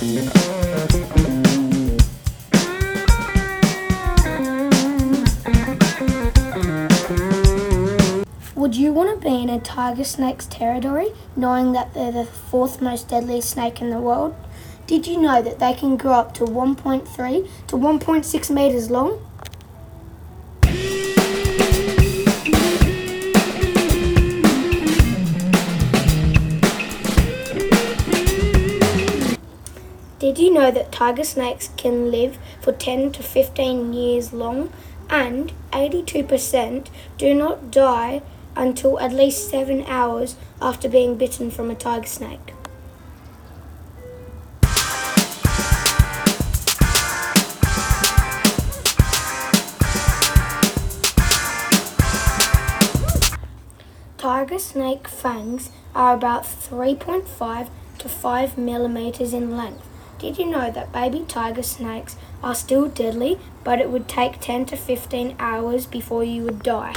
Would you want to be in a tiger snake's territory knowing that they're the fourth most deadly snake in the world? Did you know that they can grow up to 1.3 to 1.6 meters long? Did you know that tiger snakes can live for 10 to 15 years long and 82% do not die until at least 7 hours after being bitten from a tiger snake? Tiger snake fangs are about 3.5 to 5 millimeters in length. Did you know that baby tiger snakes are still deadly, but it would take 10 to 15 hours before you would die?